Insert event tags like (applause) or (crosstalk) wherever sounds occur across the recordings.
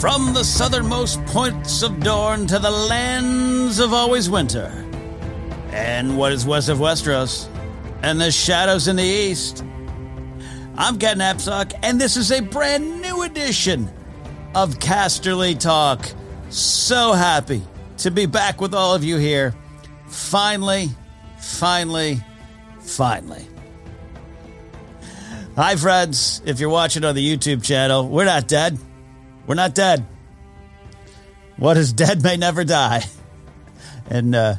From the southernmost points of Dorne to the lands of always winter, and what is west of Westeros, and the shadows in the east. I'm Ken Napzok, and this is a brand new edition of Casterly Talk. So happy to be back with all of you here. Finally, finally, finally. Hi, friends. If you're watching on the YouTube channel, we're not dead. We're not dead. What is dead may never die. And uh,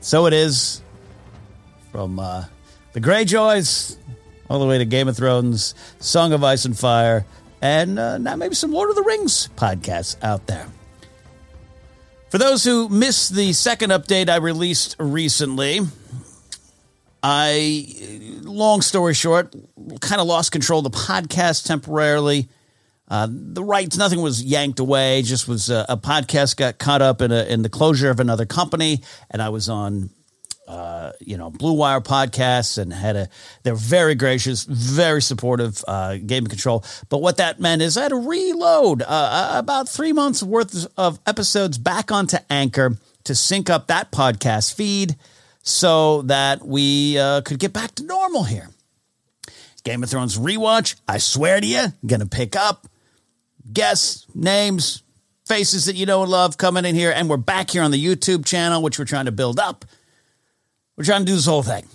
so it is from uh, the Greyjoys all the way to Game of Thrones, Song of Ice and Fire, and uh, now maybe some Lord of the Rings podcasts out there. For those who missed the second update I released recently, I, long story short, kind of lost control of the podcast temporarily. Uh, the rights, nothing was yanked away. Just was a, a, podcast got caught up in a, in the closure of another company, and I was on, uh, you know, Blue Wire podcasts and had a. They're very gracious, very supportive, uh, me control. But what that meant is I had to reload uh, uh, about three months worth of episodes back onto Anchor to sync up that podcast feed so that we uh, could get back to normal here. Game of Thrones rewatch, I swear to you, gonna pick up guests, names, faces that you know and love coming in here. And we're back here on the YouTube channel, which we're trying to build up. We're trying to do this whole thing.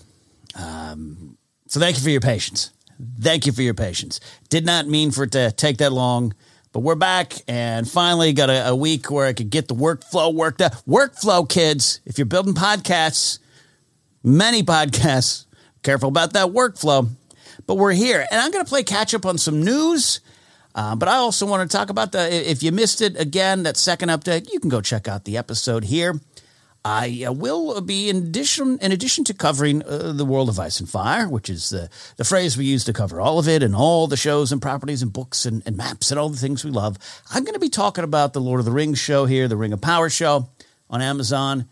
Um, so thank you for your patience. Thank you for your patience. Did not mean for it to take that long, but we're back and finally got a, a week where I could get the workflow worked out. Workflow, kids, if you're building podcasts, many podcasts, careful about that workflow. But we're here, and I'm going to play catch up on some news uh, but I also want to talk about the, if you missed it again, that second update, you can go check out the episode here. I uh, will be in addition in addition to covering uh, the world of ice and fire, which is the the phrase we use to cover all of it and all the shows and properties and books and, and maps and all the things we love. I'm going to be talking about the Lord of the Rings show here, the Ring of Power show on Amazon.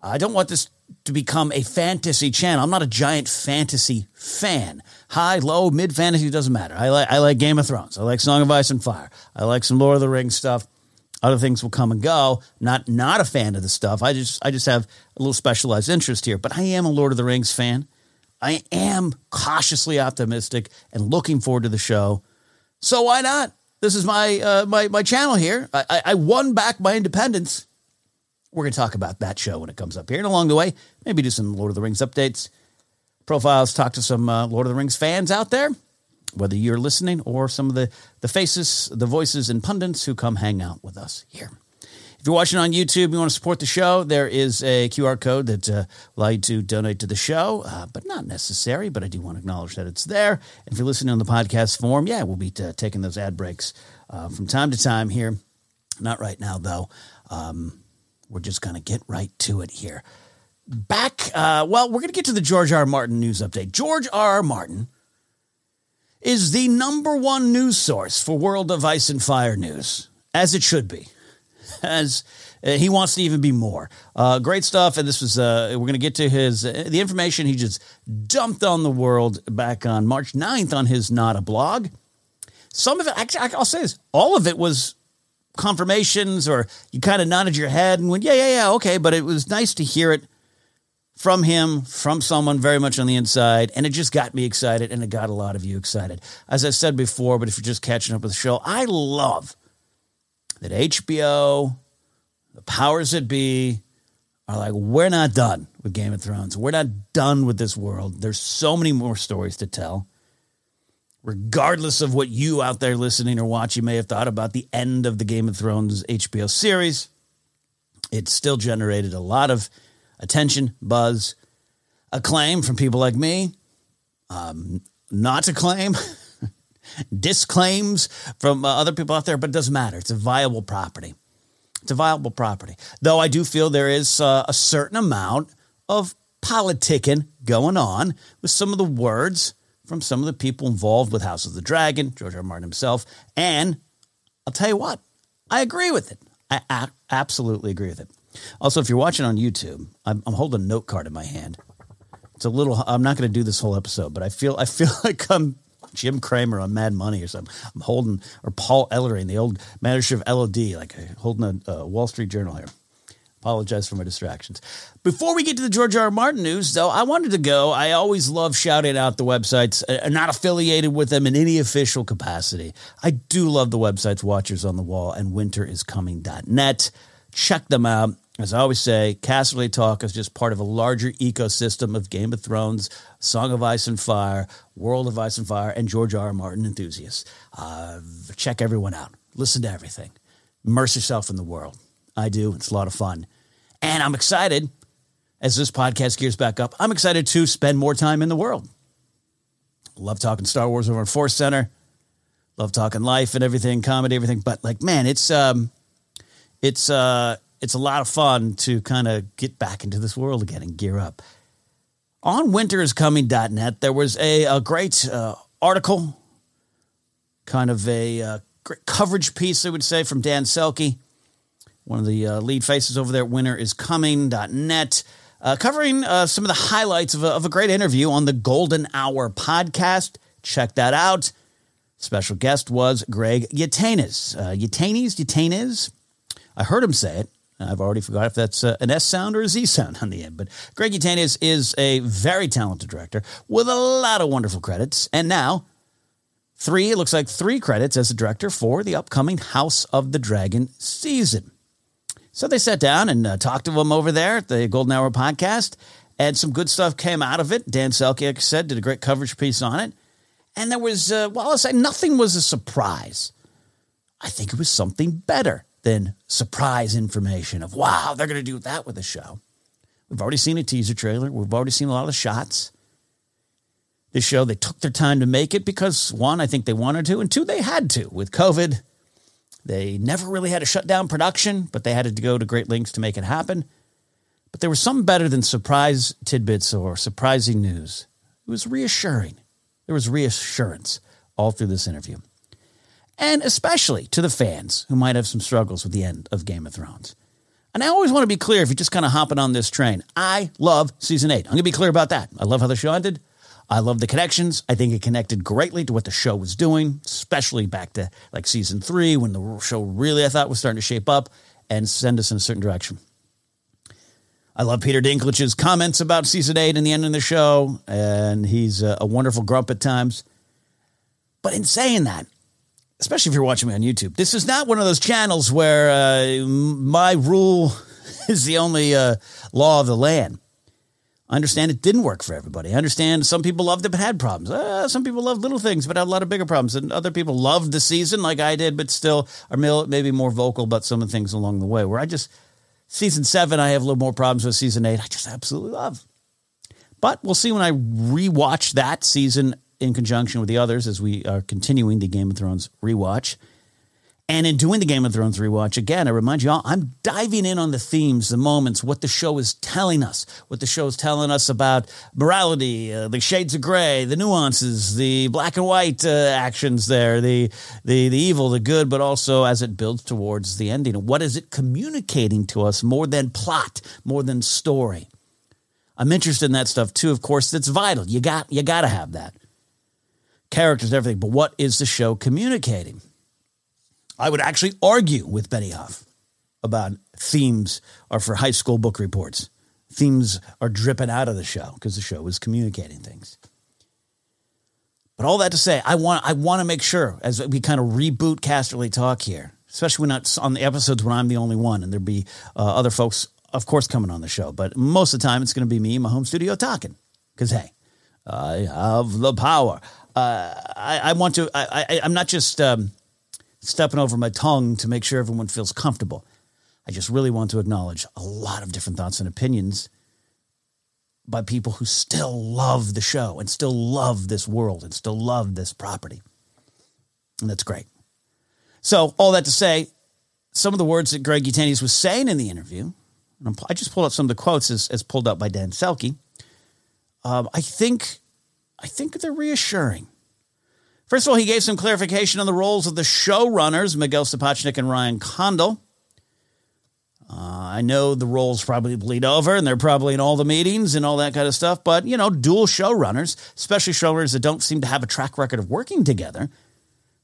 I don't want this to become a fantasy channel. I'm not a giant fantasy fan. High, low, mid fantasy doesn't matter. I like I like Game of Thrones. I like Song of Ice and Fire. I like some Lord of the Rings stuff. Other things will come and go. Not not a fan of the stuff. I just I just have a little specialized interest here. But I am a Lord of the Rings fan. I am cautiously optimistic and looking forward to the show. So why not? This is my uh, my my channel here. I, I won back my independence we're going to talk about that show when it comes up here. And along the way, maybe do some Lord of the Rings updates, profiles, talk to some uh, Lord of the Rings fans out there, whether you're listening or some of the, the faces, the voices, and pundits who come hang out with us here. If you're watching on YouTube, you want to support the show, there is a QR code that uh, you to donate to the show, uh, but not necessary. But I do want to acknowledge that it's there. And if you're listening on the podcast form, yeah, we'll be t- uh, taking those ad breaks uh, from time to time here. Not right now, though. Um, we're just going to get right to it here. Back, uh, well, we're going to get to the George R. Martin news update. George R. R. Martin is the number one news source for World of Ice and Fire news, as it should be. As uh, he wants to even be more. Uh, great stuff. And this was, uh, we're going to get to his, uh, the information he just dumped on the world back on March 9th on his Not a blog. Some of it, actually, I'll say this, all of it was confirmations or you kind of nodded your head and went, yeah, yeah, yeah, okay. But it was nice to hear it from him, from someone very much on the inside, and it just got me excited, and it got a lot of you excited. As I said before, but if you're just catching up with the show, I love that HBO, the powers that be, are like, we're not done with Game of Thrones. We're not done with this world. There's so many more stories to tell. Regardless of what you out there listening or watching may have thought about the end of the Game of Thrones HBO series, it still generated a lot of attention, buzz, acclaim from people like me, um, not acclaim, (laughs) disclaims from uh, other people out there, but it doesn't matter. It's a viable property. It's a viable property. Though I do feel there is uh, a certain amount of politicking going on with some of the words from some of the people involved with House of the Dragon, George R. R. Martin himself. And I'll tell you what, I agree with it. I a- absolutely agree with it. Also, if you're watching on YouTube, I'm, I'm holding a note card in my hand. It's a little. I'm not going to do this whole episode, but I feel I feel (laughs) like I'm Jim Cramer on Mad Money or something. I'm holding or Paul Ellering, the old manager of LOD, like holding a, a Wall Street Journal here. Apologize for my distractions. Before we get to the George R. R. Martin news, though, I wanted to go. I always love shouting out the websites, uh, not affiliated with them in any official capacity. I do love the websites Watchers on the Wall and winteriscoming.net. Check them out. As I always say, Casterly Talk is just part of a larger ecosystem of Game of Thrones, Song of Ice and Fire, World of Ice and Fire, and George R. R. Martin enthusiasts. Uh, check everyone out. Listen to everything. Immerse yourself in the world. I do. It's a lot of fun. And I'm excited as this podcast gears back up. I'm excited to spend more time in the world. Love talking Star Wars over at Force Center. Love talking life and everything, comedy, everything. But like, man, it's um, it's uh, it's a lot of fun to kind of get back into this world again and gear up. On winteriscoming.net, there was a, a great uh, article, kind of a uh, great coverage piece, I would say, from Dan Selcke, one of the uh, lead faces over there at winteriscoming.net, uh, covering uh, some of the highlights of a, of a great interview on the Golden Hour podcast. Check that out. Special guest was Greg Yaitanes. Uh, Yaitanes, Yaitanes. I heard him say it. I've already forgot if that's uh, an S sound or a Z sound on the end. But Greg Yaitanes is a very talented director with a lot of wonderful credits. And now, three, it looks like three credits as a director for the upcoming House of the Dragon season. So they sat down and uh, talked to him over there at the Golden Hour podcast, and some good stuff came out of it. Dan Selcke, said, did a great coverage piece on it. And there was, uh, well, I'll say nothing was a surprise. I think it was something better than surprise information of, wow, they're going to do that with the show. We've already seen a teaser trailer. We've already seen a lot of shots. This show, they took their time to make it because, one, I think they wanted to, and two, they had to. With COVID, they never really had to shut down production, but they had to go to great lengths to make it happen. But there was something better than surprise tidbits or surprising news. It was reassuring. There was reassurance all through this interview and especially to the fans who might have some struggles with the end of Game of Thrones. And I always want to be clear if you're just kind of hopping on this train. I love season eight. I'm going to be clear about that. I love how the show ended. I love the connections. I think it connected greatly to what the show was doing, especially back to like season three when the show really, I thought, was starting to shape up and send us in a certain direction. I love Peter Dinklage's comments about season eight and the end of the show, and he's a, a wonderful grump at times. But in saying that, especially if you're watching me on YouTube, this is not one of those channels where uh, my rule (laughs) is the only uh, law of the land. I understand it didn't work for everybody. I understand some people loved it but had problems. Uh, some people loved little things but had a lot of bigger problems. And other people loved the season like I did, but still are maybe more vocal about some of the things along the way. Where I just, season seven, I have a little more problems with season eight. I just absolutely love. But we'll see when I rewatch that season in conjunction with the others as we are continuing the Game of Thrones rewatch. And in doing the Game of Thrones rewatch, again, I remind you all, I'm diving in on the themes, the moments, what the show is telling us, what the show is telling us about morality, uh, the shades of gray, the nuances, the black and white uh, actions there, the, the, the evil, the good, but also as it builds towards the ending. What is it communicating to us more than plot, more than story? I'm interested in that stuff too, of course. That's vital. You got, you got to have that characters, and everything. But what is the show communicating? I would actually argue with Benioff about themes are for high school book reports. Themes are dripping out of the show because the show is communicating things. But all that to say, I want I want to make sure as we kind of reboot Casterly Talk here, especially when not on the episodes when I'm the only one, and there'll be uh, other folks, of course, coming on the show. But most of the time, it's going to be me in my home studio talking. Because hey, I have the power. Uh, I, I, want to. I, am not just um, stepping over my tongue to make sure everyone feels comfortable. I just really want to acknowledge a lot of different thoughts and opinions by people who still love the show and still love this world and still love this property. And that's great. So, all that to say, some of the words that Greg Yaitanes was saying in the interview, I just pulled up some of the quotes as, as pulled up by Dan Selcke. Um, I think, I think they're reassuring. First of all, he gave some clarification on the roles of the showrunners, Miguel Sapochnik and Ryan Condal. Uh, I know the roles probably bleed over and they're probably in all the meetings and all that kind of stuff, but you know, dual showrunners, especially showrunners that don't seem to have a track record of working together.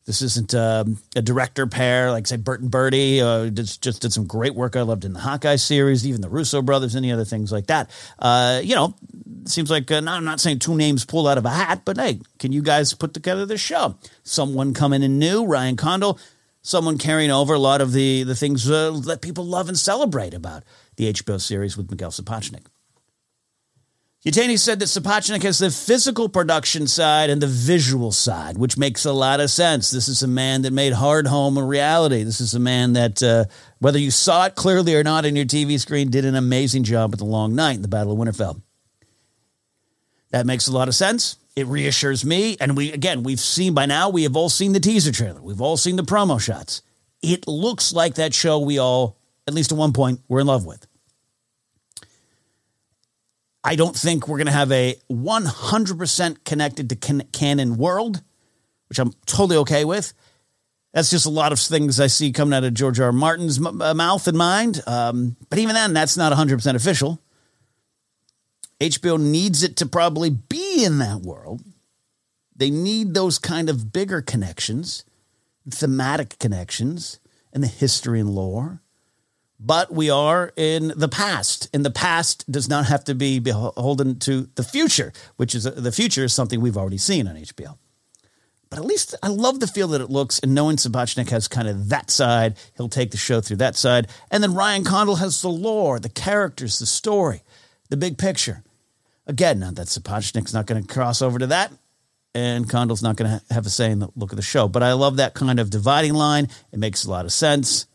This isn't um, a director pair like, say, Bert and Bertie. Uh, just, just did some great work I loved in the Hawkeye series, even the Russo brothers, any other things like that. Uh, you know, seems like, uh, I'm not saying two names pulled out of a hat, but hey, can you guys put together this show? Someone coming in new, Ryan Condal, someone carrying over a lot of the, the things uh, that people love and celebrate about the HBO series with Miguel Sapochnik. Yaitanes said that Sapochnik has the physical production side and the visual side, which makes a lot of sense. This is a man that made Hardhome a reality. This is a man that, uh, whether you saw it clearly or not on your TV screen, did an amazing job at The Long Night in the Battle of Winterfell. That makes a lot of sense. It reassures me. And we, again, we've seen by now, we have all seen the teaser trailer. We've all seen the promo shots. It looks like that show we all, at least at one point, were in love with. I don't think we're going to have a 100% connected to can- canon world, which I'm totally okay with. That's just a lot of things I see coming out of George R. R. Martin's m- uh, mouth and mind. Um, but even then, that's not 100% official. HBO needs it to probably be in that world. They need those kind of bigger connections, thematic connections, and the history and lore but we are in the past, and the past does not have to be beholden to the future, which is the future is something we've already seen on HBO. But at least I love the feel that it looks, and knowing Sapochnik has kind of that side, he'll take the show through that side, and then Ryan Condal has the lore, the characters, the story, the big picture. Again, now that Sapochnik's not going to cross over to that, and Condal's not going to have a say in the look of the show. But I love that kind of dividing line. It makes a lot of sense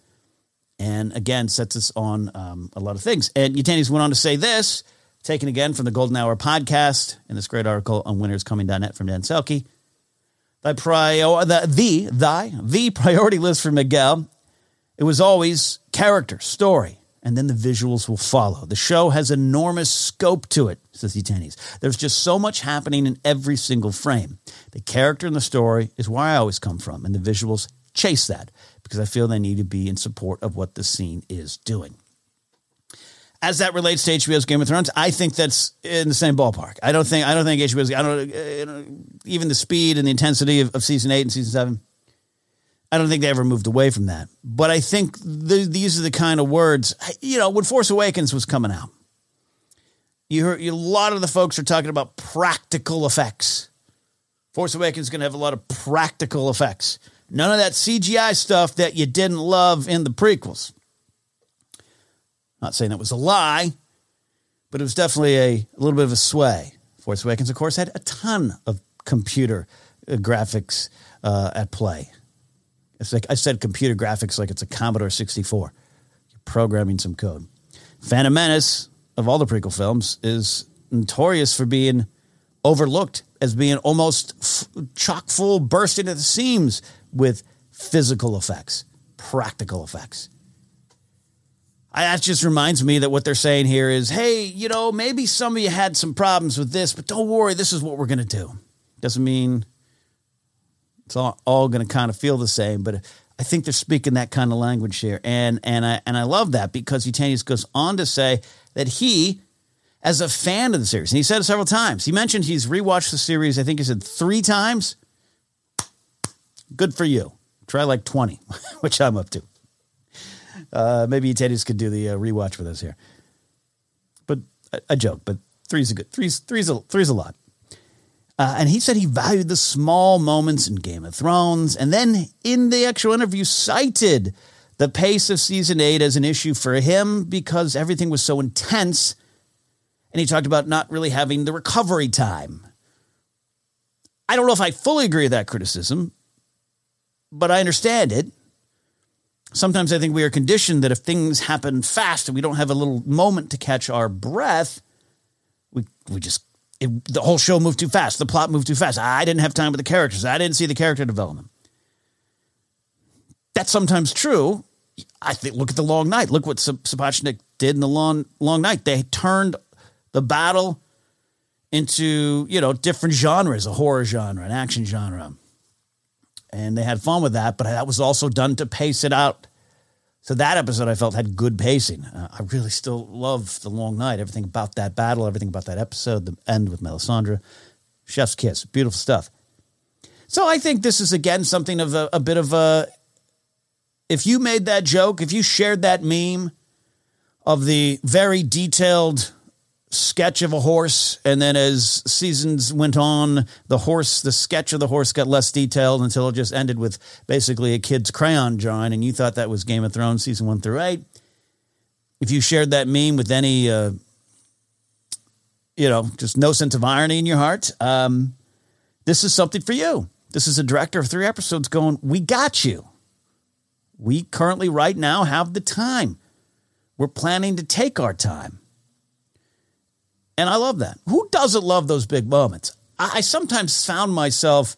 and again sets us on um, a lot of things. And Yaitanes went on to say this, taken again from the Golden Hour podcast in this great article on winteriscoming.net from Dan Selcke. Thy prior, the, the, thy, the priority list for Miguel, it was always character, story, and then the visuals will follow. The show has enormous scope to it, says Yaitanes. There's just so much happening in every single frame. The character and the story is where I always come from, and the visuals chase that because I feel they need to be in support of what the scene is doing. As that relates to HBO's Game of Thrones, I think that's in the same ballpark. I don't think I don't think HBO's I don't uh, even the speed and the intensity of, of, season eight and season seven. I don't think they ever moved away from that. But I think the, these are the kind of words you know when Force Awakens was coming out. You heard a lot of the folks are talking about practical effects. Force Awakens is going to have a lot of practical effects. None of that CGI stuff that you didn't love in the prequels. Not saying that was a lie, but it was definitely a, a little bit of a sway. Force Awakens, of course, had a ton of computer uh, graphics uh, at play. It's like I said, computer graphics like it's a Commodore 64. You're programming some code. Phantom Menace, of all the prequel films, is notorious for being overlooked as being almost f- chock full, bursting at the seams with physical effects, practical effects. I, that just reminds me that what they're saying here is, hey, you know, maybe some of you had some problems with this, but don't worry, this is what we're going to do. Doesn't mean it's all, all going to kind of feel the same, but I think they're speaking that kind of language here, and and I and I love that because Yaitanes goes on to say that he, as a fan of the series, and he said it several times. He mentioned he's rewatched the series. I think he said three times. Good for you. Try like 20, (laughs) which I'm up to. Uh, maybe Teddy's could do the uh, rewatch with us here. But a, a joke, but three's a good three's three's a three's a lot. Uh, and he said he valued the small moments in Game of Thrones, and then in the actual interview cited the pace of season eight as an issue for him because everything was so intense. And he talked about not really having the recovery time. I don't know if I fully agree with that criticism, but I understand it. Sometimes I think we are conditioned that if things happen fast and we don't have a little moment to catch our breath, we, we just, it, the whole show moved too fast. The plot moved too fast. I didn't have time with the characters. I didn't see the character development. That's sometimes true. I think, look at the long night. Look what Sapochnik did in the long, long night. They turned the battle into, you know, different genres, a horror genre, an action genre and they had fun with that. But that was also done to pace it out. So that episode I felt had good pacing. Uh, I really still love the long night. Everything about that battle, everything about that episode, the end with Melisandre, chef's kiss, beautiful stuff. So I think this is again something of a, a bit of a. If you made that joke, if you shared that meme of the very detailed sketch of a horse and then as seasons went on the horse the sketch of the horse got less detailed until it just ended with basically a kid's crayon drawing and you thought that was game of thrones season one through eight. If you shared that meme with any uh, you know just no sense of irony in your heart um, this is something for you. This is a director of three episodes going we got you. We currently right now have the time. We're planning to take our time and I love that. Who doesn't love those big moments? I, sometimes found myself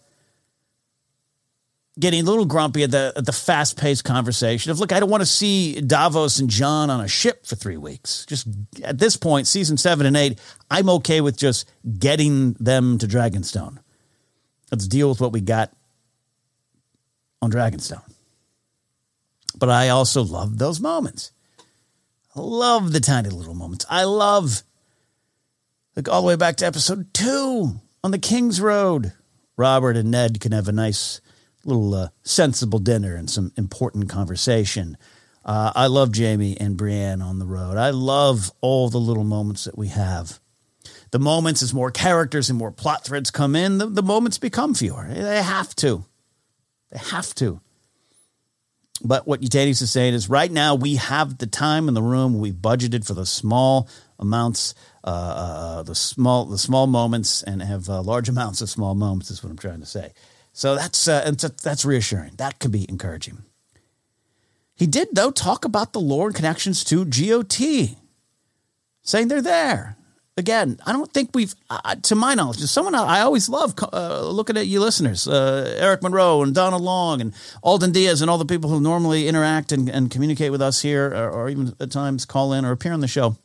getting a little grumpy at the at the fast paced conversation of look, I don't want to see Davos and Jon on a ship for three weeks. Just at this point, season seven and eight, I'm okay with just getting them to Dragonstone. Let's deal with what we got on Dragonstone. But I also love those moments. I love the tiny little moments. I love like all the way back to episode two on the King's Road. Robert and Ned can have a nice little uh, sensible dinner and some important conversation. Uh, I love Jaime and Brienne on the road. I love all the little moments that we have. The moments as more characters and more plot threads come in, the, the moments become fewer. They have to. They have to. But what Yaitanes is saying is right now we have the time in the room. We've budgeted for the small amounts uh, uh, the small the small moments and have uh, large amounts of small moments is what I'm trying to say. So that's uh, that's reassuring. That could be encouraging. He did though talk about the lore and connections to GOT, saying they're there. Again, I don't think we've, uh, to my knowledge, someone I always love uh, looking at you listeners, uh, Eric Monroe and Donna Long and Alden Diaz and all the people who normally interact and, and communicate with us here, or, or even at times call in or appear on the show.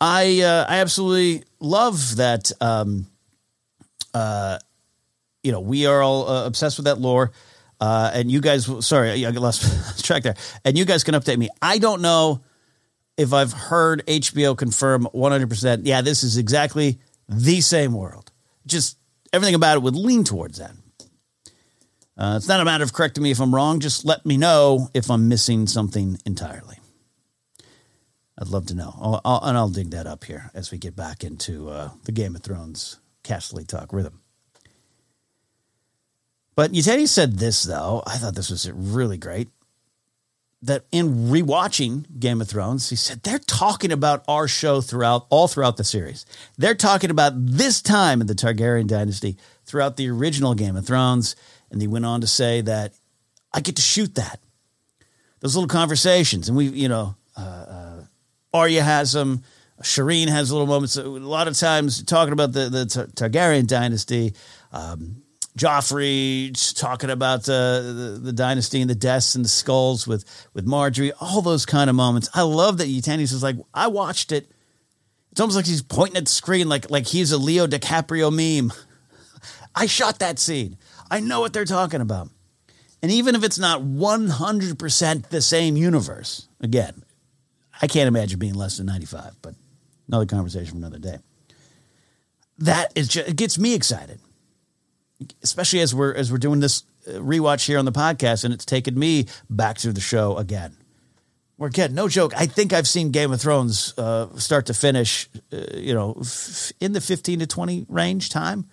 I uh, I absolutely love that. Um, uh, you know, we are all uh, obsessed with that lore. Uh, and you guys, sorry, I lost (laughs) track there. And you guys can update me. I don't know if I've heard HBO confirm 100%. Yeah, this is exactly the same world. Just everything about it would lean towards that. Uh, it's not a matter of correcting me if I'm wrong. Just let me know if I'm missing something entirely. I'd love to know. I'll, I'll, and I'll dig that up here as we get back into uh, the Game of Thrones Casterly Talk rhythm. But Yaitanes said this, though. I thought this was really great. That in rewatching Game of Thrones, he said they're talking about our show throughout all throughout the series. They're talking about this time in the Targaryen dynasty throughout the original Game of Thrones. And he went on to say that I get to shoot that. Those little conversations. And we, you know, uh, uh, Arya has them. Shireen has little moments. A lot of times talking about the, the Targaryen dynasty. Um, Joffrey talking about uh, the, the dynasty and the deaths and the skulls with, with Margaery, all those kind of moments. I love that Yaitanes is like, I watched it. It's almost like he's pointing at the screen like, like he's a Leo DiCaprio meme. (laughs) I shot that scene. I know what they're talking about. And even if it's not 100% the same universe, again, I can't imagine being less than 95, but another conversation for another day. That is just, it gets me excited, especially as we're as we're doing this uh, rewatch here on the podcast, and it's taken me back through the show again. We're getting no joke. I think I've seen Game of Thrones uh, start to finish, uh, you know, in the fifteen to twenty range time.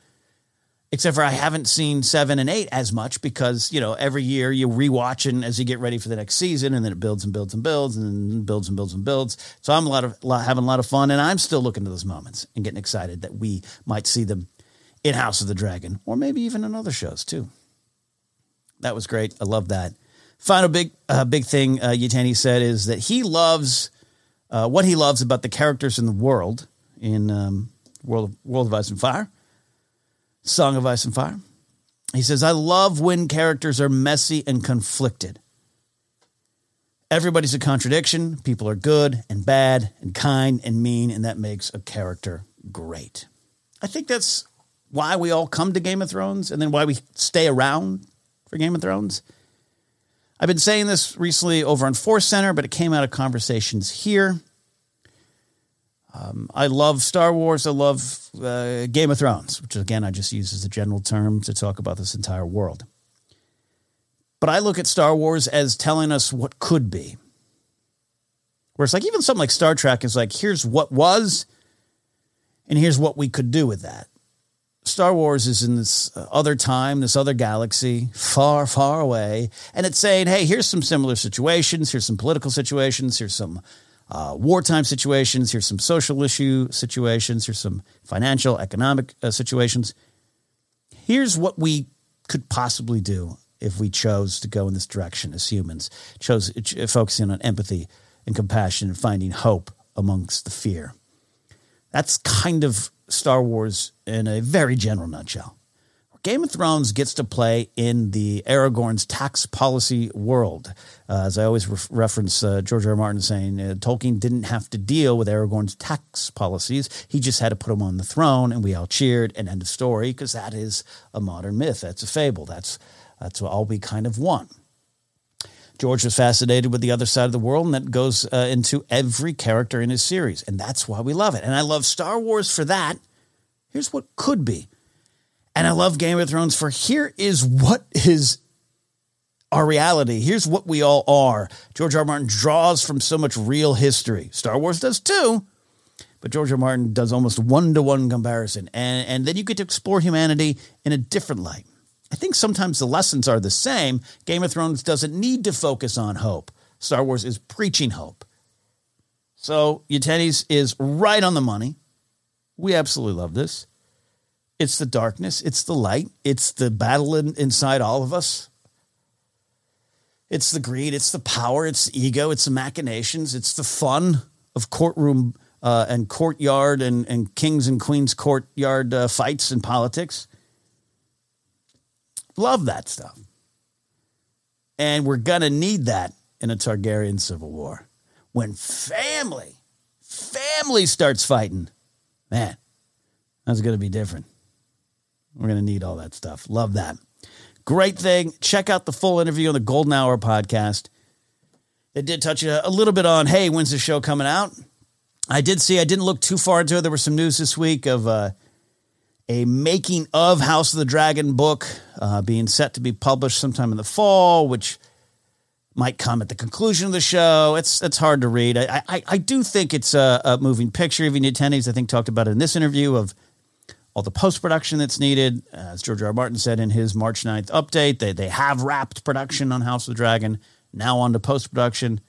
Except for I haven't seen seven and eight as much because you know every year you rewatch and as you get ready for the next season, and then it builds and builds and builds and builds and builds and builds. So I'm a lot of having a lot of fun, and I'm still looking to those moments and getting excited that we might see them in House of the Dragon or maybe even in other shows too. That was great. I love that. Final big uh, big thing uh, Yaitanes said is that he loves uh, what he loves about the characters in the world in um, World of, World of Ice and Fire, Song of Ice and Fire. He says, "I love when characters are messy and conflicted. Everybody's a contradiction. People are good and bad and kind and mean, and that makes a character great." I think that's why we all come to Game of Thrones, and then why we stay around for Game of Thrones I've been saying this recently over on Force Center, but it came out of conversations here. Um, I love Star Wars. I love uh, Game of Thrones, which again I just use as a general term to talk about this entire world. But I look at Star Wars as telling us what could be. Where it's like even something like Star Trek is like, here's what was, and here's what we could do with that. Star Wars is in this uh, other time, this other galaxy, far, far away. And it's saying, hey, here's some similar situations. Here's some political situations. Here's some uh, wartime situations. Here's some social issue situations. Here's some financial, economic uh, situations. Here's what we could possibly do if we chose to go in this direction as humans, chose uh, focusing on empathy and compassion and finding hope amongst the fear. That's kind of Star Wars in a very general nutshell. Game of Thrones gets to play in the Aragorn's tax policy world. Uh, as I always re- reference uh, George R. R. Martin saying, uh, Tolkien didn't have to deal with Aragorn's tax policies. He just had to put him on the throne, and we all cheered, and end of story, because that is a modern myth. That's a fable. That's, that's all we kind of want. George was fascinated with the other side of the world, and that goes uh, into every character in his series. And that's why we love it. And I love Star Wars for that. Here's what could be. And I love Game of Thrones for here is what is our reality. Here's what we all are. George R. Martin draws from so much real history. Star Wars does too. But George R. Martin does almost one to one comparison. And, and then you get to explore humanity in a different light. I think sometimes the lessons are the same. Game of Thrones doesn't need to focus on hope. Star Wars is preaching hope. So Yaitanes is right on the money. We absolutely love this. It's the darkness, it's the light, it's the battle in, inside all of us. It's the greed, it's the power, it's the ego, it's the machinations, it's the fun of courtroom uh, and courtyard and, and kings and queens courtyard uh, fights and politics. Love that stuff. And we're going to need that in a Targaryen civil war. When family, family starts fighting, man, that's going to be different. We're going to need all that stuff. Love that. Great thing. Check out the full interview on the Golden Hour podcast. It did touch a, little bit on, hey, when's the show coming out? I did see, I didn't look too far into it. There was some news this week of uh, a making of House of the Dragon book uh, being set to be published sometime in the fall, which might come at the conclusion of the show. It's it's hard to read. I I, I do think it's a, a moving picture. Even the attendees, I think, talked about it in this interview of all the post production that's needed. Uh, as George R. R. Martin said in his March 9th update, they they have wrapped production on House of the Dragon. Now on to post production.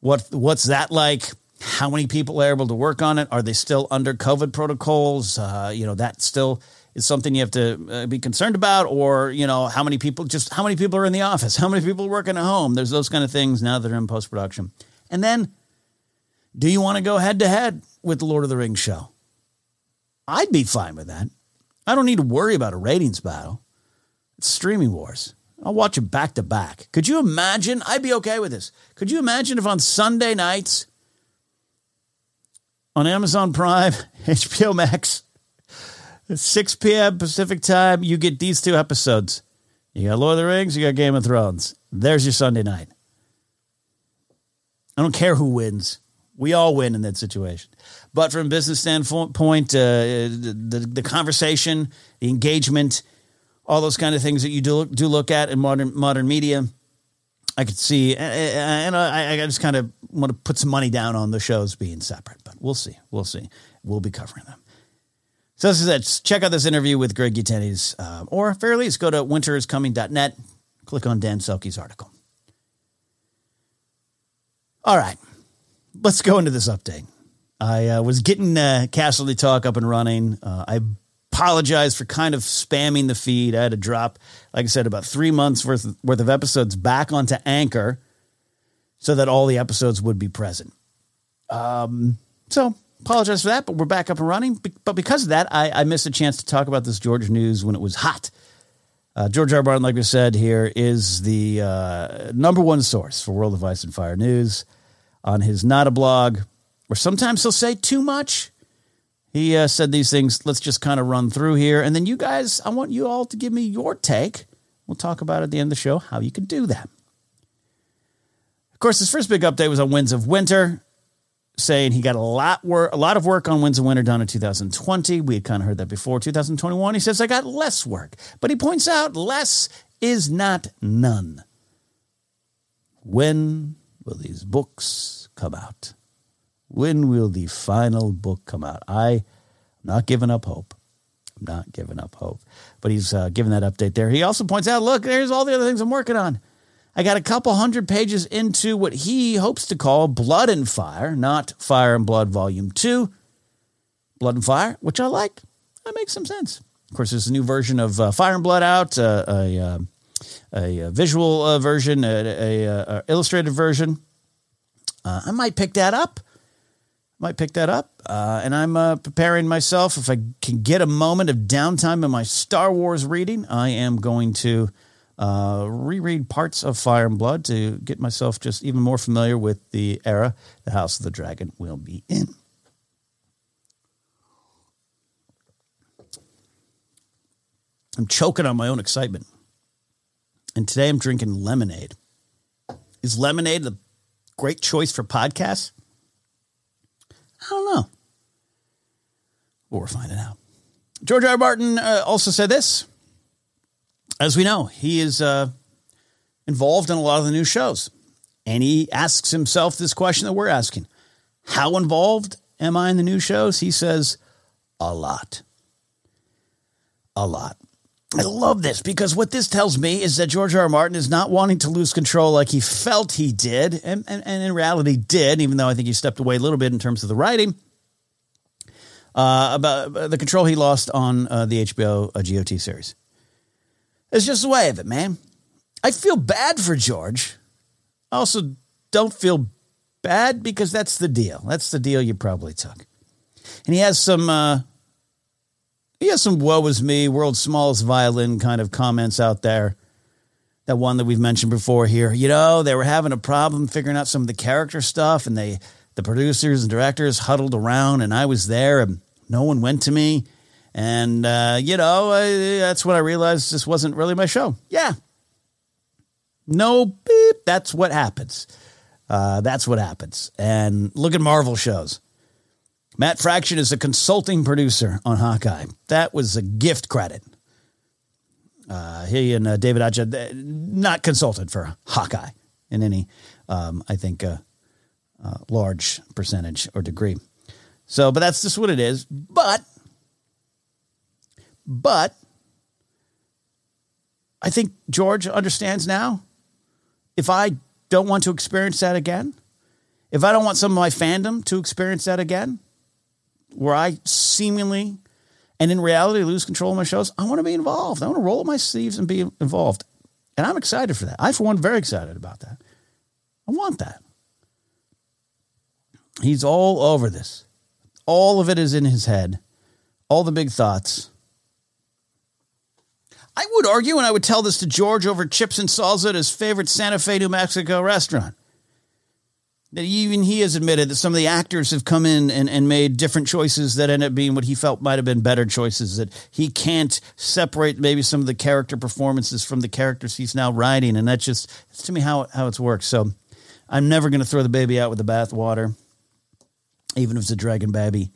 What what's that like? How many people are able to work on it? Are they still under COVID protocols? Uh, you know, that still is something you have to uh, be concerned about. Or, you know, how many people, just how many people are in the office? (laughs) How many people are working at home? There's those kind of things now that are in post production. And then, do you want to go head to head with the Lord of the Rings show? I'd be fine with that. I don't need to worry about a ratings battle. It's streaming wars. I'll watch it back to back. Could you imagine? I'd be okay with this. Could you imagine if on Sunday nights on Amazon Prime, (laughs) HBO Max, 6 p.m. Pacific time, you get these two episodes. You got Lord of the Rings, you got Game of Thrones. There's your Sunday night. I don't care who wins. We all win in that situation. But from a business standpoint, uh, the, the conversation, the engagement, all those kind of things that you do, do look at in modern modern media, I could see, and I, I just kind of want to put some money down on the shows being separate, but we'll see. We'll see. We'll be covering them. So this is it. Check out this interview with Greg Yaitanes, uh, or fairly, least go to winteriscoming.net, click on Dan Selcke's article. All right, let's go into this update. I uh, was getting uh, Casterly Talk up and running. Uh, I apologize for kind of spamming the feed. I had to drop, like I said, about three months worth of, worth of episodes back onto Anchor so that all the episodes would be present. Um, so apologize for that, but we're back up and running. But because of that, I, I missed a chance to talk about this George news when it was hot. Uh, George R. Martin, like we said here, is the uh, number one source for World of Ice and Fire news on his Not a blog or sometimes he'll say too much. He uh, said these things. Let's just kind of run through here. And then you guys, I want you all to give me your take. We'll talk about at the end of the show how you can do that. Of course, his first big update was on Winds of Winter, saying he got a lot work, a lot of work on Winds of Winter done in 2020. We had kind of heard that before. 2021, he says I got less work, but he points out less is not none. When will these books come out? When will the final book come out? I, am not giving up hope. I'm not giving up hope. But he's uh, giving that update there. He also points out look, there's all the other things I'm working on. I got a couple hundred pages into what he hopes to call Blood and Fire, not Fire and Blood Volume 2. Blood and Fire, which I like. That makes some sense. Of course, there's a new version of uh, Fire and Blood out, uh, a, uh, a, a, visual uh, version, a, a, a, illustrated version. Uh, I might pick that up might pick that up. Uh, and I'm uh, preparing myself. If I can get a moment of downtime in my Star Wars reading, I am going to uh, reread parts of Fire and Blood to get myself just even more familiar with the era the House of the Dragon will be in. I'm choking on my own excitement. And today I'm drinking lemonade. Is lemonade a great choice for podcasts? I don't know. But we're finding out. George R. R. Martin uh, also said this. As we know, he is uh, involved in a lot of the new shows. And he asks himself this question that we're asking How involved am I in the new shows? He says, A lot. A lot. I love this because what this tells me is that George R. R. Martin is not wanting to lose control like he felt he did, and, and, and in reality did, even though I think he stepped away a little bit in terms of the writing. Uh, about the control he lost on uh, the HBO uh, GOT series. It's just the way of it, man. I feel bad for George. I also don't feel bad because that's the deal. That's the deal you probably took. And he has some uh, he has some woe is me, world's smallest violin kind of comments out there. That one that we've mentioned before here. You know, they were having a problem figuring out some of the character stuff, and they, the producers and directors huddled around, and I was there, and no one went to me. And, uh, you know, I, that's when I realized this wasn't really my show. Yeah. No beep. That's what happens. Uh, that's what happens. And look at Marvel shows. Matt Fraction is a consulting producer on Hawkeye. That was a gift credit. Uh, he and uh, David Aja, not consulted for Hawkeye in any, um, I think, uh, uh, large percentage or degree. So, but that's just what it is. But, but, I think George understands now. If I don't want to experience that again, if I don't want some of my fandom to experience that again, where I seemingly and in reality lose control of my shows, I want to be involved. I want to roll up my sleeves and be involved. And I'm excited for that. I, for one, very excited about that. I want that. He's all over this. All of it is in his head. All the big thoughts. I would argue, and I would tell this to George over chips and salsa at his favorite Santa Fe, New Mexico restaurant that even he has admitted that some of the actors have come in and, and made different choices that end up being what he felt might have been better choices that he can't separate maybe some of the character performances from the characters he's now writing. And that's just it's to me how, how it's worked. So i'm never going to throw the baby out with the bathwater even if it's a dragon baby.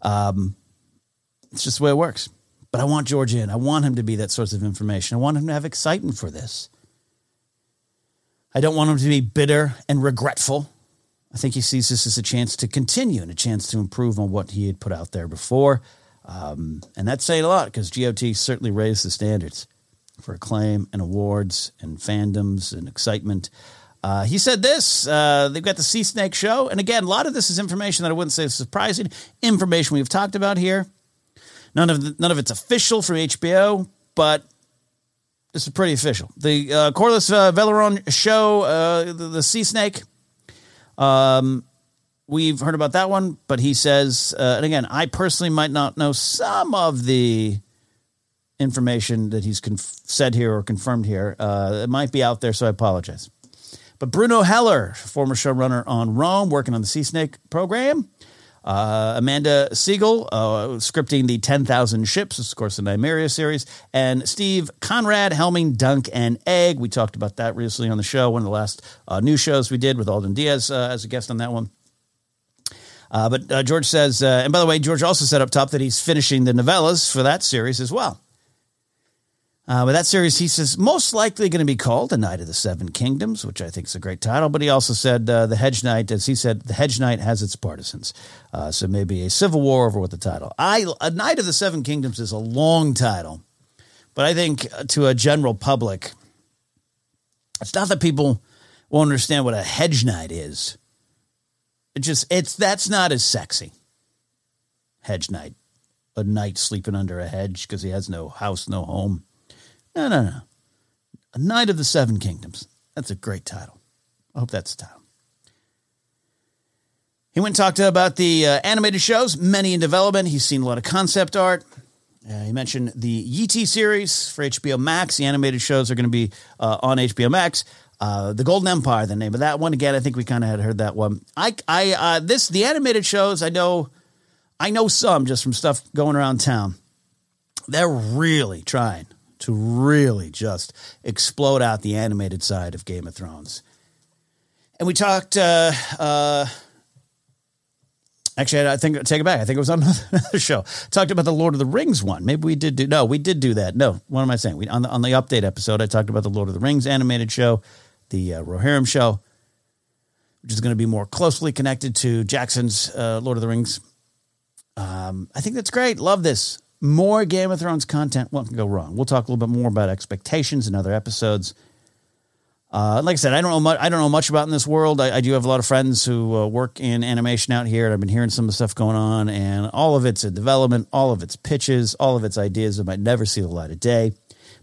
Um, it's just the way it works. But i want george in. I want him to be that source of information. I want him to have excitement for this. I don't want him to be bitter and regretful. I think he sees this as a chance to continue and a chance to improve on what he had put out there before. Um, and that's saying a lot because GOT certainly raised the standards for acclaim and awards and fandoms and excitement. Uh, he said this uh, they've got the Sea Snake show. And again, a lot of this is information that I wouldn't say is surprising, information we've talked about here. None of, the, none of it's official from HBO, but this is pretty official. The uh, Corlys uh, Velaryon show, uh, the, the, Sea Snake. Um, we've heard about that one, but he says, uh, and again, I personally might not know some of the information that he's conf- said here or confirmed here. Uh, it might be out there, so I apologize. But Bruno Heller, former showrunner on Rome, working on the Sea Snake program. Uh, Amanda Segel, uh, scripting the 10,000 Ships, of course, the Nymeria series. And Steve Conrad, helming Dunk and Egg. We talked about that recently on the show, one of the last uh, new shows we did with Alden Diaz uh, as a guest on that one. Uh, but uh, George says, and by the way, George also said up top that he's finishing the novellas for that series as well. Uh, but that series, he says, most likely going to be called The Knight of the Seven Kingdoms, which I think is a great title. But he also said uh, The Hedge Knight, as he said, The Hedge Knight has its partisans. Uh, so maybe a civil war over what the title. I A Knight of the Seven Kingdoms is a long title. But I think uh, to a general public, it's not that people won't understand what a hedge knight is. It just, it's, that's not as sexy. Hedge knight. A knight sleeping under a hedge because he has no house, no home no, no, no. A Knight of the Seven Kingdoms. That's a great title. I hope that's the title. He went and talked about the uh, animated shows, many in development. He's seen a lot of concept art. Uh, he mentioned the Yi Ti series for HBO Max. The animated shows are going to be uh, on HBO Max. Uh, the Golden Empire, the name of that one. Again, I think we kind of had heard that one. I, I, uh, this, the animated shows. I know, I know some just from stuff going around town. They're really trying to really just explode out the animated side of Game of Thrones. And we talked. Uh, uh, actually, I think take it back. I think it was on (laughs) another show. Talked about the Lord of the Rings one. Maybe we did do. No, we did do that. No, what am I saying? We on the on the update episode, I talked about the Lord of the Rings animated show, the uh, Rohirrim show, which is going to be more closely connected to Jackson's uh, Lord of the Rings. Um, I think that's great. Love this more Game of Thrones content. What can go wrong? We'll talk a little bit more about expectations in other episodes. Uh, like I said, I don't know much. I don't know much about in this world. I, I do have a lot of friends who uh, work in animation out here, and I've been hearing some of the stuff going on, and all of it's development, all of its pitches, all of its ideas that might never see the light of day.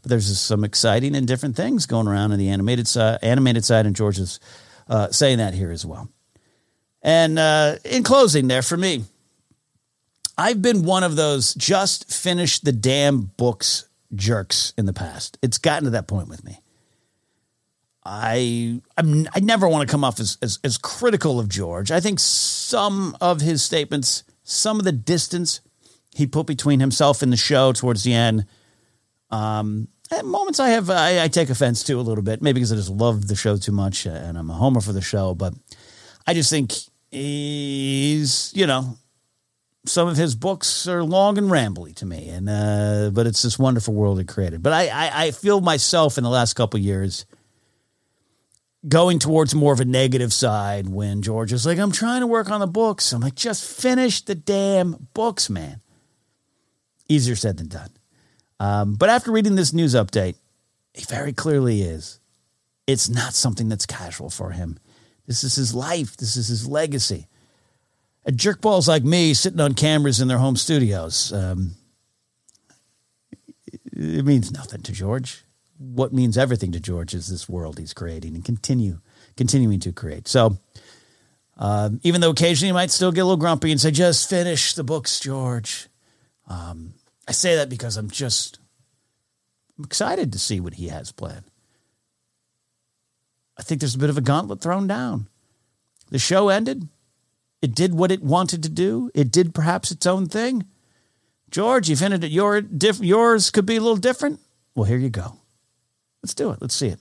But there's some exciting and different things going around in the animated side, animated side, and George is uh, saying that here as well. And uh, in closing, there for me, I've been one of those just finish the damn books jerks in the past. It's gotten to that point with me. I I'm, i never want to come off as, as, as critical of George. I think some of his statements, some of the distance he put between himself and the show towards the end, um, at moments I have I, I take offense to a little bit, maybe because I just love the show too much and I'm a homer for the show. But I just think he's you know some of his books are long and rambly to me, and uh, but it's this wonderful world he created. But I, I, I feel myself in the last couple years going towards more of a negative side when George is like, "I'm trying to work on the books." I'm like, "Just finish the damn books, man." Easier said than done. Um, but after reading this news update, he very clearly is. It's not something that's casual for him. This is his life. This is his legacy jerkballs like me sitting on cameras in their home studios. Um, it means nothing to George. What means everything to George is this world he's creating and continue continuing to create. So, um, even though occasionally he might still get a little grumpy and say, "Just finish the books, George," um, I say that because I'm just I'm excited to see what he has planned. I think there's a bit of a gauntlet thrown down. The show ended. It did what it wanted to do. It did perhaps its own thing. George, you've hinted at your diff- yours could be a little different. Well, here you go. Let's do it. Let's see it.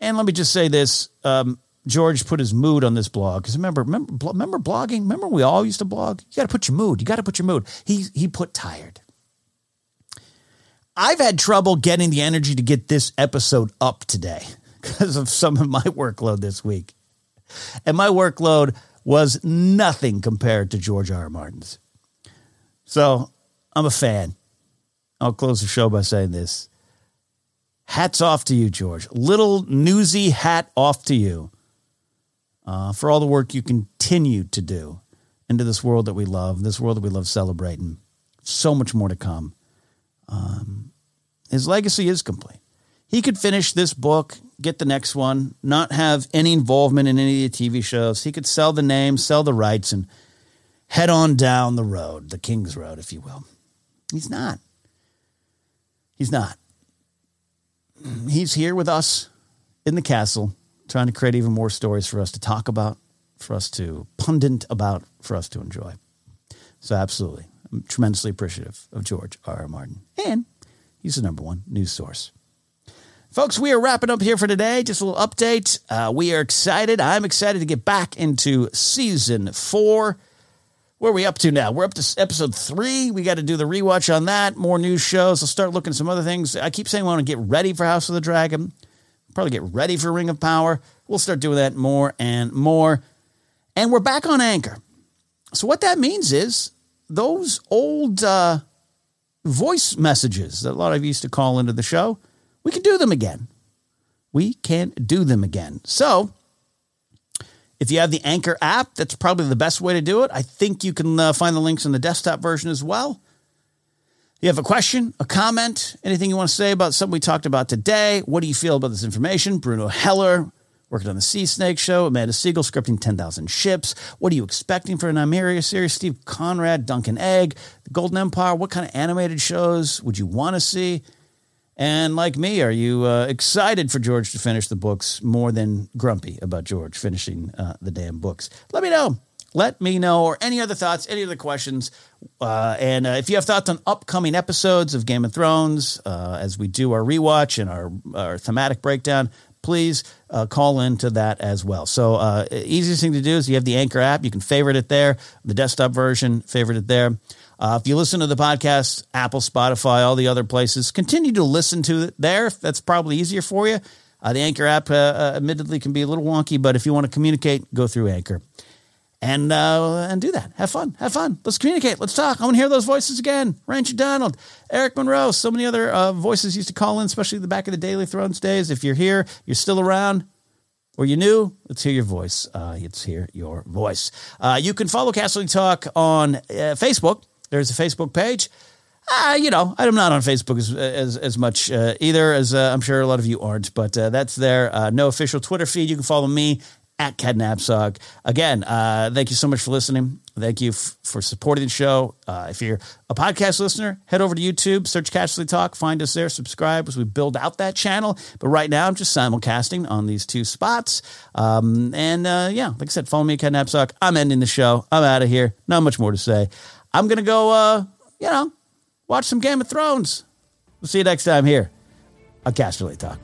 And let me just say this: um, George put his mood on this blog because remember, remember, remember blogging. Remember, we all used to blog. You got to put your mood. You got to put your mood. He he put tired. I've had trouble getting the energy to get this episode up today (laughs) because of some of my workload this week. And my workload was nothing compared to George R. R. Martin's. So I'm a fan. I'll close the show by saying this. Hats off to you, George. Little newsy hat off to you uh, for all the work you continue to do into this world that we love, this world that we love celebrating. So much more to come. Um, his legacy is complete. He could finish this book, get the next one, not have any involvement in any of the TV shows. He could sell the name, sell the rights, and head on down the road, the King's Road, if you will. He's not. He's not. He's here with us in the castle, trying to create even more stories for us to talk about, for us to pundit about, for us to enjoy. So, absolutely. I'm tremendously appreciative of George R. R. Martin. And he's the number one news source. Folks, we are wrapping up here for today. Just a little update. Uh, we are excited. I'm excited to get back into season four. Where are we up to now? We're up to episode three. We got to do the rewatch on that. More news shows. I'll start looking at some other things. I keep saying I want to get ready for House of the Dragon. Probably get ready for Ring of Power. We'll start doing that more and more. And we're back on Anchor. So what that means is those old uh, voice messages that a lot of you used to call into the show, we can do them again. We can do them again. So if you have the Anchor app, that's probably the best way to do it. I think you can uh, find the links in the desktop version as well. If You have a question, a comment, anything you want to say about something we talked about today? What do you feel about this information? Bruno Heller, working on the Sea Snake Show. Amanda Segel scripting 10,000 ships. What are you expecting for an Nymeria series? Steve Conrad, Dunk and Egg, The Golden Empire. What kind of animated shows would you want to see? And like me, are you uh, excited for George to finish the books more than grumpy about George finishing uh, the damn books? Let me know. Let me know, or any other thoughts, any other questions. Uh, and uh, if you have thoughts on upcoming episodes of Game of Thrones, uh, as we do our rewatch and our, our thematic breakdown, please uh, call into that as well. So, uh, easiest thing to do is you have the Anchor app. You can favorite it there, the desktop version, favorite it there. Uh, if you listen to the podcast, Apple, Spotify, all the other places, continue to listen to it there. That's probably easier for you. Uh, the Anchor app, uh, uh admittedly, can be a little wonky, but if you want to communicate, go through Anchor. And uh, and do that. Have fun. Have fun. Let's communicate. Let's talk. I want to hear those voices again. Ranch Donald, Eric Monroe, so many other uh, voices used to call in, especially the back of the Daily Thrones days. If you're here, you're still around, or you new, let's hear your voice. Uh, let's hear your voice. Uh, you can follow Casterly Talk on uh, Facebook. There's a Facebook page. Uh, you know, I'm not on Facebook as as, as much uh, either, as uh, I'm sure a lot of you aren't, but uh, that's there. Uh, no official Twitter feed. You can follow me at Napzok. Again, uh, thank you so much for listening. Thank you f- for supporting the show. if you're a podcast listener, head over to YouTube, search Casterly Talk, find us there, subscribe as we build out that channel. But right now, I'm just simulcasting on these two spots. Um, and yeah, like I said, follow me at Napzok. I'm ending the show. I'm out of here. Not much more to say. I'm going to go, uh, you know, watch some Game of Thrones. We'll see you next time here on Casterly Talk.